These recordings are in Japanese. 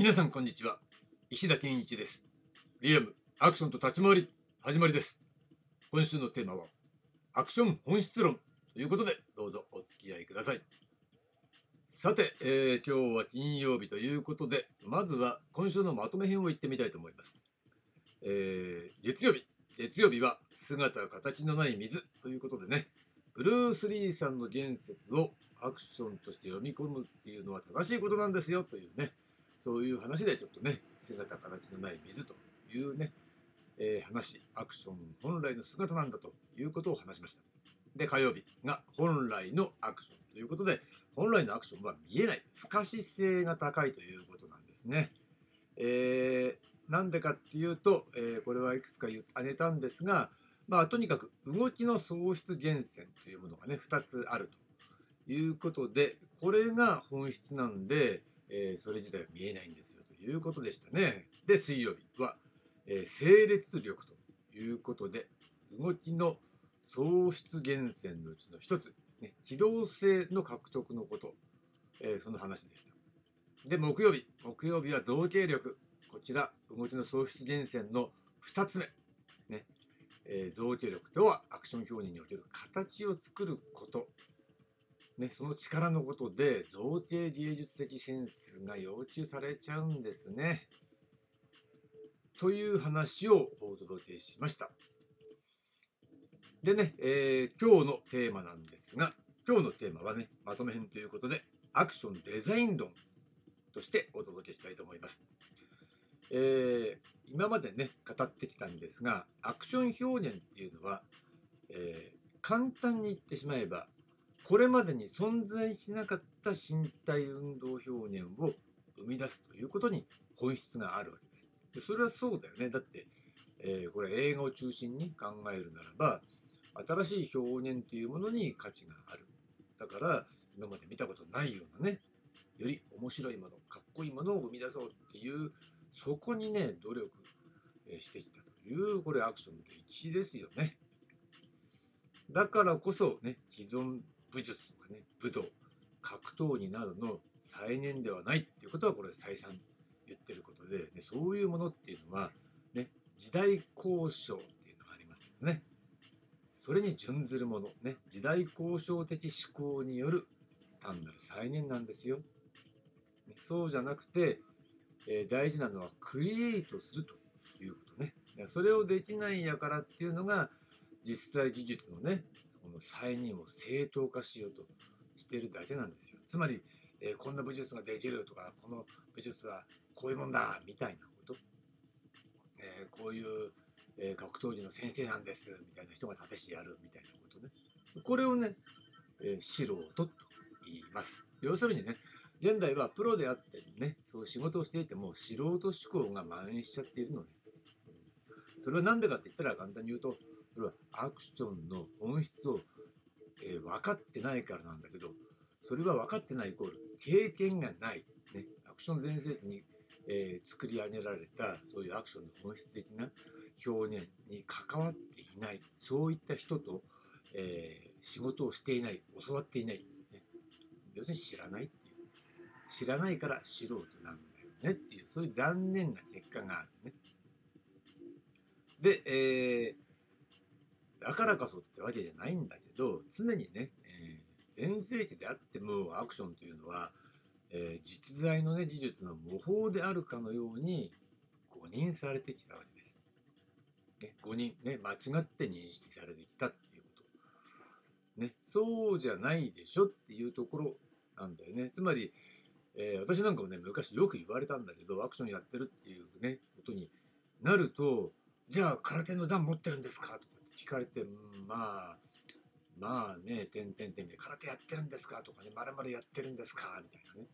皆さんこんにちは。石田健一です。リアムアクションと立ち回り始まりです。今週のテーマはアクション本質論ということでどうぞお付き合いください。さて、えー、今日は金曜日ということでまずは今週のまとめ編を言ってみたいと思います、えー、月曜日。月曜日は姿形のない水ということでねブルース・リーさんの言説をアクションとして読み込むっていうのは正しいことなんですよというねそういう話でちょっとね、姿形のない水というね、えー、話、アクション本来の姿なんだということを話しました。で、火曜日が本来のアクションということで、本来のアクションは見えない、不可視性が高いということなんですね。えー、なんでかっていうと、えー、これはいくつか挙げたんですが、まあ、とにかく動きの喪失源泉というものがね、2つあるということで、これが本質なんで、えー、それ自体は見えないんですよということでしたね。で、水曜日は、えー、整列力ということで、動きの喪失源泉のうちの一つ、ね、機動性の獲得のこと、えー、その話でした。で、木曜日。木曜日は造形力。こちら、動きの喪失源泉の2つ目。ねえー、造形力とはアクション表現における形を作ることね、その力のことで造形芸術的センスが要求されちゃうんですね。という話をお届けしました。でね、えー、今日のテーマなんですが、今日のテーマはね、まとめ編ということで、アクションデザイン論としてお届けしたいと思います。えー、今までね、語ってきたんですが、アクション表現っていうのは、えー、簡単に言ってしまえば、これまでに存在しなかった身体運動表現を生み出すということに本質があるわけです。でそれはそうだよね。だって、えー、これ映画を中心に考えるならば、新しい表現というものに価値がある。だから、今まで見たことないようなね、より面白いもの、かっこいいものを生み出そうっていう、そこにね、努力してきたという、これアクションの一致ですよね。だからこそね、既存武術とかね武道格闘技などの再現ではないっていうことはこれ再三言ってることで、ね、そういうものっていうのは、ね、時代交渉っていうのがありますよね。それに準ずるもの、ね、時代交渉的思考による単なる再現なんですよ。ね、そうじゃなくて、えー、大事なのはクリエイトするということね。それをできないやからっていうのが実際技術のねこの再任を正当化しようとしてるだけなんですよ。つまり、えー、こんな武術ができるとか、この武術はこういうもんだみたいなこと、えー、こういう、えー、格闘技の先生なんですみたいな人が試してやるみたいなことね。これをね、え素人と言います。要するにね、現代はプロであってね、そう仕事をしていても素人思考が蔓延しちゃっているのね。それは何でかって言ったら簡単に言うと、それはアクションの本質を、えー、分かってないからなんだけど、それは分かってないイコール経験がない。ね、アクション全盛に、えー、作り上げられたそういうアクションの本質的な表現に関わっていない。そういった人と、えー、仕事をしていない。教わっていない。ね、要するに知らないっていう。知らないから素人なんだよねっていう、そういう残念な結果があるね。で、えーだからこそってわけじゃないんだけど、常にね、えー、全盛期であってもアクションというのは、えー、実在のね、技術の模倣であるかのように誤認されてきたわけです。ね、誤認、ね、間違って認識されてきたっていうこと。ね、そうじゃないでしょっていうところなんだよね。つまり、えー、私なんかもね、昔よく言われたんだけど、アクションやってるっていうね、ことになると、じゃあ空手の段持ってるんですか？とか聞かれて、まあ、まあね、てんてんてんで、空手やってるんですか？とかね、まるまるやってるんですか？みたいなね。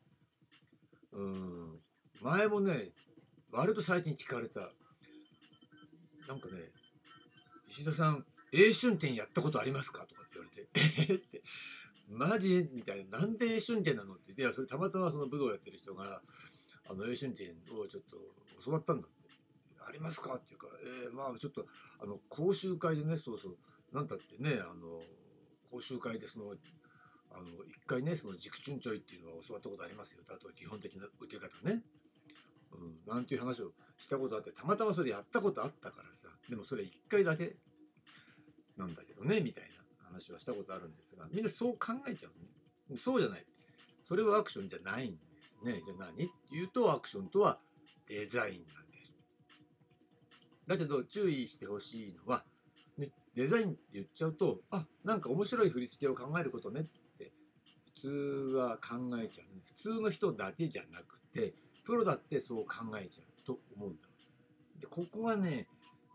うん。前もね、割と最近聞かれた。なんかね、石田さん、英春店やったことありますか？とかって言われて、え？って、マジ？みたいな、なんで英春店なの？って。言って、いや、それたまたまその武道やってる人が、あの、英春店をちょっと教わったんだ。ありますか？っていうか、えー、まあちょっと、あの、講習会でね、そうそう、なんだってね、あの、講習会でその、あの、一回ね、その軸チュンチョイっていうのは教わったことありますよ。あとは基本的な受け方ね。うん、なんていう話をしたことあってたまたまそれやったことあったからさでもそれ1回だけなんだけどねみたいな話はしたことあるんですがみんなそう考えちゃうね。そうじゃない。それはアクションじゃないんですね。じゃあ何？っていうとアクションとはデザインなんだけど注意してほしいのは、ね、デザインって言っちゃうとあなんか面白い振り付けを考えることねって普通は考えちゃう、ね、普通の人だけじゃなくてプロだってそう考えちゃうと思うんだ。でここがね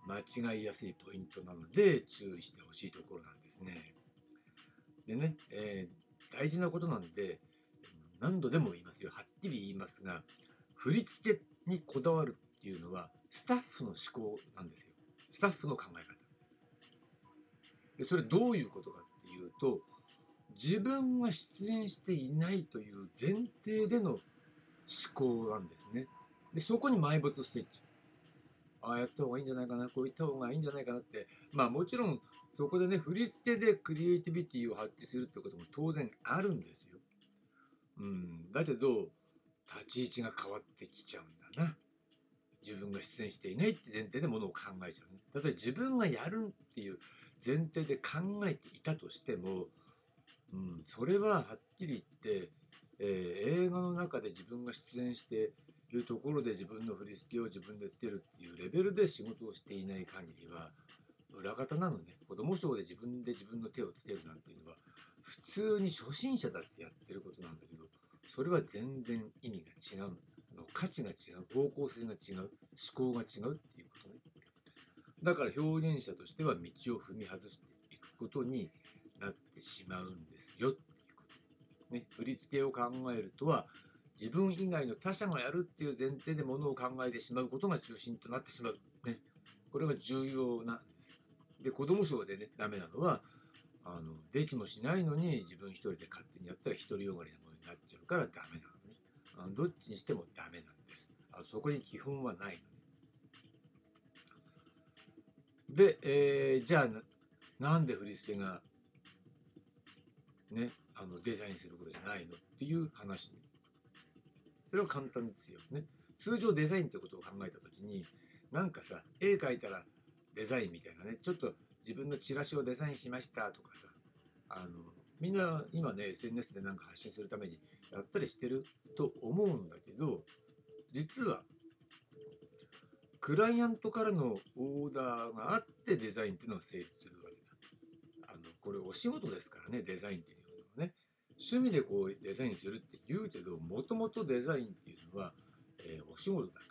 間違いやすいポイントなので注意してほしいところなんですね。でね、えー、大事なことなんで何度でも言いますよ。はっきり言いますが振り付けにこだわるっていうのはスタッフの思考なんですよ。スタッフの考え方。でそれどういうことかっていうと自分が出演していないという前提での思考なんですね。でそこに埋没していっちゃう。ああやった方がいいんじゃないかな。こういった方がいいんじゃないかなって。まあもちろんそこでね振り付けでクリエイティビティを発揮するってことも当然あるんですよ。うん、だけど立ち位置が変わってきちゃうんだな。自分が出演していないって前提でものを考えちゃうね。例えば自分がやるっていう前提で考えていたとしても、うん、それははっきり言って、えー、映画の中で自分が出演していうところで自分の振り付けを自分でつけるっていうレベルで仕事をしていない限りは裏方なのね子供賞で自分で自分の手をつけるなんていうのは普通に初心者だってやってることなんだけどそれは全然意味が違うんだの価値が違う方向性が違う思考が違うっていうことねだから表現者としては道を踏み外していくことになってしまうんですよっていうことね振り付けを考えるとは自分以外の他者がやるっていう前提でものを考えてしまうことが中心となってしまう。ね。これが重要なんです。で、子供賞でね、ダメなのは、あの、できもしないのに自分一人で勝手にやったら独りよがりなものになっちゃうからダメなの。あのどっちにしてもダメなんです。あのそこに基本はないのね。で、えー、じゃあな、んで振り付けが、ね、あのデザインすることじゃないのっていう話にそれは簡単ですよね。通常デザインってことを考えた時になんかさ絵描いたらデザインみたいなねちょっと自分のチラシをデザインしましたとかさあのみんな今ね SNS でなんか発信するためにやったりしてると思うんだけど実はクライアントからのオーダーがあってデザインっていうのが成立するわけだ。あのこれお仕事ですからねデザインっていうのはね。趣味でこうデザインするって言うけどもともとデザインっていうのは、えー、お仕事だか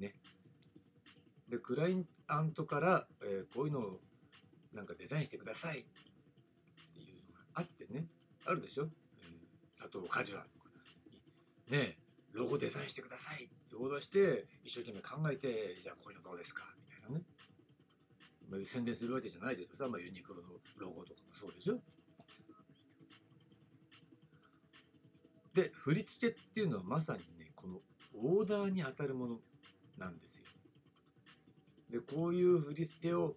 らねでクライアントから、えー、こういうのをなんかデザインしてくださいっていうのがあってね。あるでしょ、えー、佐藤果樹は。ねロゴデザインしてください。ってオーダーして一生懸命考えてじゃあこういうのどうですか？みたいなね、まあ、宣伝するわけじゃないけどさ、まあ、ユニクロのロゴとかもそうでしょ？で振り付けっていうのはまさにねこのオーダーに当たるものなんですよ。でこういう振り付けを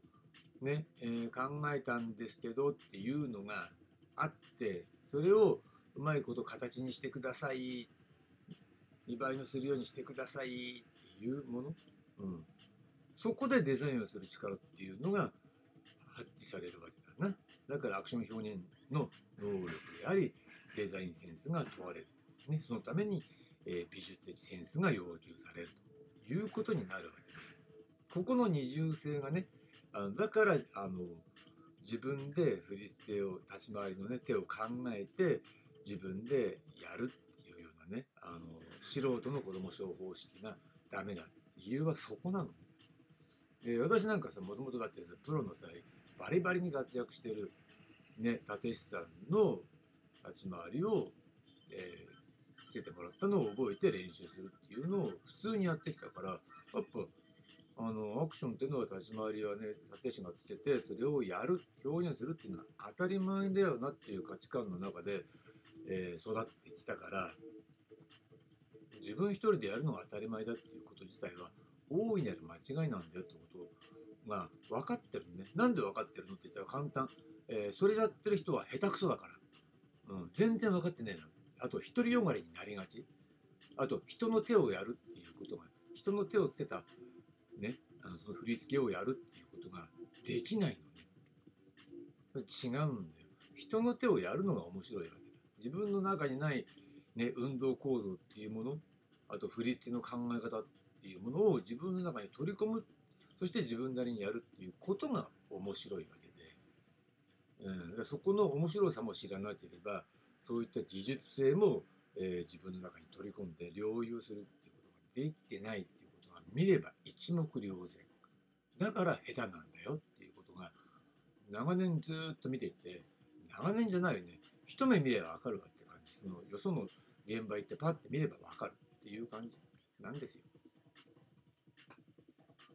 ね、えー、考えたんですけどっていうのがあってそれをうまいこと形にしてください見栄えのするようにしてくださいっていうもの、うん、そこでデザインをする力っていうのが発揮されるわけだなだからアクション表現の能力でありデザインセンスが問われる。ね、そのために、えー、美術的センスが要求されるということになるわけです。ここの二重性がね、あのだからあの自分で振り付けを立ち回りの、ね、手を考えて自分でやるっていうようなねあの素人の子供賞方式がダメな理由はそこなのね。えー、私なんかさもともとだってさプロのさバリバリに活躍してるね立石さんの立ち回りを、えー、つけてもらったのを覚えて練習するっていうのを普通にやってきたからやっぱあのアクションっていうのは立ち回りはね立石がつけてそれをやる表現するっていうのは当たり前だよなっていう価値観の中で、えー、育ってきたから自分一人でやるのが当たり前だっていうこと自体は大いなる間違いなんだよってことが分かってるね。なんで分かってるのって言ったら簡単。えー、それやってる人は下手くそだから。うん、全然分かってねえな。あと、独りよがりになりがち。あと人の手をやるっていうことが人の手をつけたねあのその振り付けをやるっていうことができないのね違うんだよ。人の手をやるのが面白いわけだ。自分の中にない、ね、運動構造っていうものあと振り付けの考え方っていうものを自分の中に取り込む。そして自分なりにやるっていうことが面白いわけで、うん、そこの面白さも知らなければそういった技術性も、えー、自分の中に取り込んで領有するっていうことができてない。見れば一目瞭然。だから下手なんだよっていうことが長年ずっと見ていて長年じゃないよね。一目見ればわかるわって感じ。そのよその現場行ってパッて見ればわかるっていう感じなんですよ。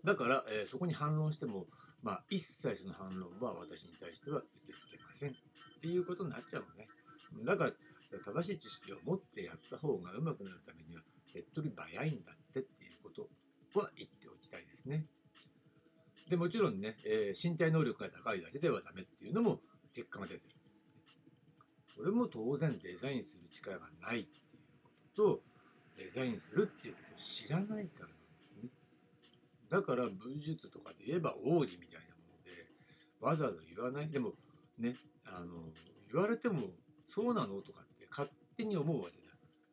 だから、えー、そこに反論しても、まあ、一切その反論は私に対しては受け付けませんっていうことになっちゃうのね。だから、正しい知識を持ってやった方が上手くなるためには、手っ取り早いんだってっていうこと。は言っておきたいですね。で、もちろんね、えー、身体能力が高いだけではダメっていうのも結果が出てる。それも当然デザインする力がないっていうことと、デザインするっていうことを知らないからなんですねだから武術とかで言えば奥義みたいなものでわざわざ言わないでもねあの言われてもそうなのとかって勝手に思うわけだ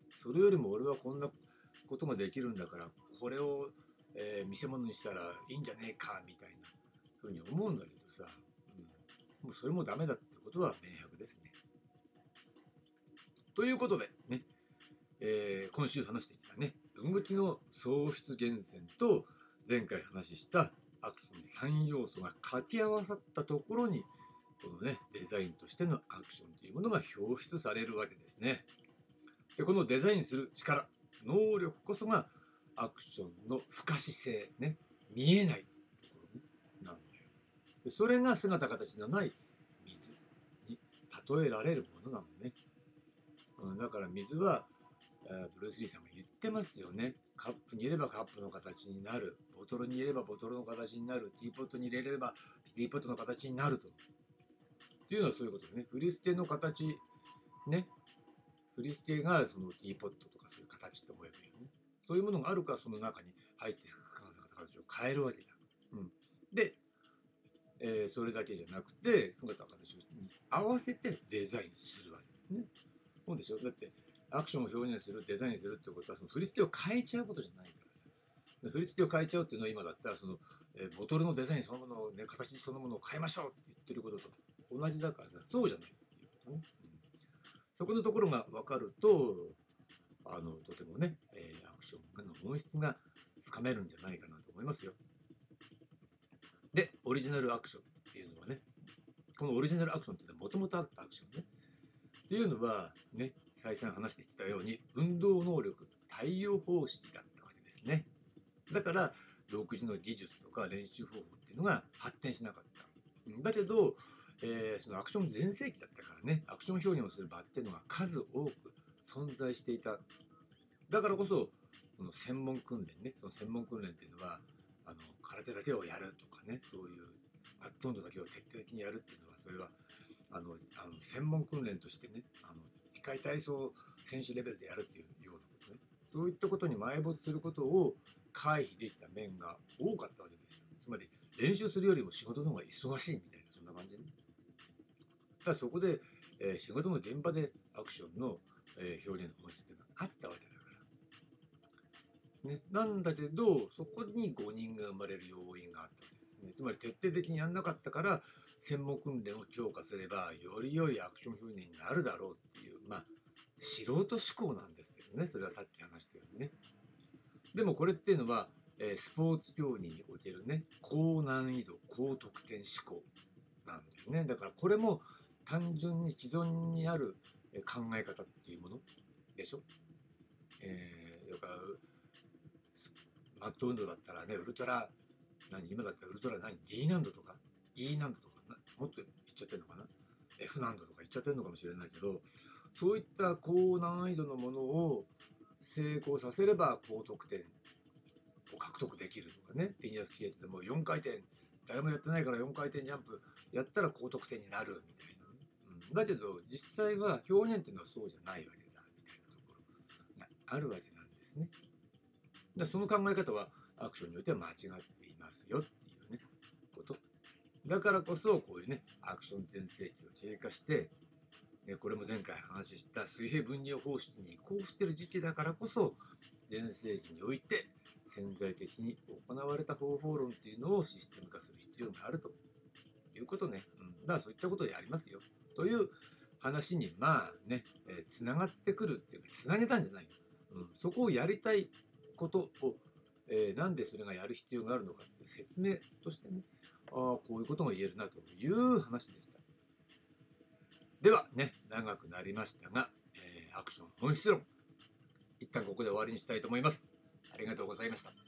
それよりも俺はこんなことができるんだからこれを、えー、見せ物にしたらいいんじゃねえかみたいなふうに思うんだけどさ、うん、もうそれもダメだってことは明白ですね。ということでね、えー、今週話してきたね動きの創出源泉と前回話したアクション3要素が掛け合わさったところにこのねデザインとしてのアクションというものが表出されるわけですね。でこのデザインする力能力こそがアクションの不可視性ね見えないところなんだよそれが姿形のない水に例えられるものなのね、だから水はブルース・リーさんも言ってますよね。カップに入ればカップの形になる。ボトルに入れればボトルの形になる。ティーポットに入れればティーポットの形になると。っていうのはそういうことね。振り捨ての形、ね。振り捨てがそのティーポットとかそういう形と思えばいいよね。そういうものがあるからその中に入って形を変えるわけだ。うん。で、えー、それだけじゃなくて、姿形に合わせてデザインするわけですね。そうでしょ？だってアクションを表現するデザインするってことはその振り付けを変えちゃうことじゃないからさ振り付けを変えちゃうっていうのは今だったらその、えー、ボトルのデザインそのものを、ね、形そのものを変えましょうって言ってることと同じだからさそうじゃないっていうことね、うん、そこのところが分かるとあのとてもね、えー、アクションの本質がつかめるんじゃないかなと思いますよ。でオリジナルアクションっていうのはねこのオリジナルアクションっていうのはもともとあったアクションね。っていうのはね再三話してきたように運動能力対応方式だったわけですね。だから独自の技術とか練習方法っていうのが発展しなかった。だけど、えー、そのアクション全盛期だったからねアクション表現をする場っていうのが数多く存在していた。だからこそその専門訓練ねその専門訓練っていうのはあの空手だけをやるとかねそういうバットンドだけを徹底的にやるっていうのはそれはあのあの専門訓練としてねあの界体操選手レベルでやるっていうようなことねそういったことに埋没することを回避できた面が多かったわけですよ。つまり練習するよりも仕事の方が忙しいみたいなそんな感じね。ただそこで、えー、仕事の現場でアクションの、えー、表現の本質っていうのがあったわけだから。ねなんだけどそこに誤認が生まれる要因があったわけですね。つまり徹底的にやんなかったから専門訓練を強化すればより良いアクション表現になるだろうっていうまあ素人思考なんですけどね。それはさっき話したようにね。でもこれっていうのは、えー、スポーツ競技におけるね高難易度高得点思考なんだよね。だからこれも単純に既存にある考え方っていうもの？でしょ？えー、だからマット運動だったらねウルトラ何？今だったらウルトラ何？D 難度とか？E 難度とかもっと言っちゃってるのかな？F 難度とか言っちゃってるのかもしれないけどそういった高難易度のものを成功させれば高得点を獲得できるとかね？フィギュアスケートでも4回転誰もやってないから4回転ジャンプやったら高得点になるみたいな、だけど実際は表現っていうのはそうじゃないわけだみたいなところがあるわけなんですね。だその考え方はアクションにおいては間違っていますよっていうねこと。だからこそこういうねアクション全盛期を低下してこれも前回話した水平分離方式に移行してる時期だからこそ全盛期において潜在的に行われた方法論っていうのをシステム化する必要があるということね、うん、だからそういったことをやりますよ。という話にまあねつな、がってくるっていうかつなげたんじゃない、うん、そこをやりたいことを、えー、なんでそれがやる必要があるのかっていう説明としてねああこういうことが言えるなという話でした。ではね、長くなりましたが、えー、アクション本質論、一旦ここで終わりにしたいと思います。ありがとうございました。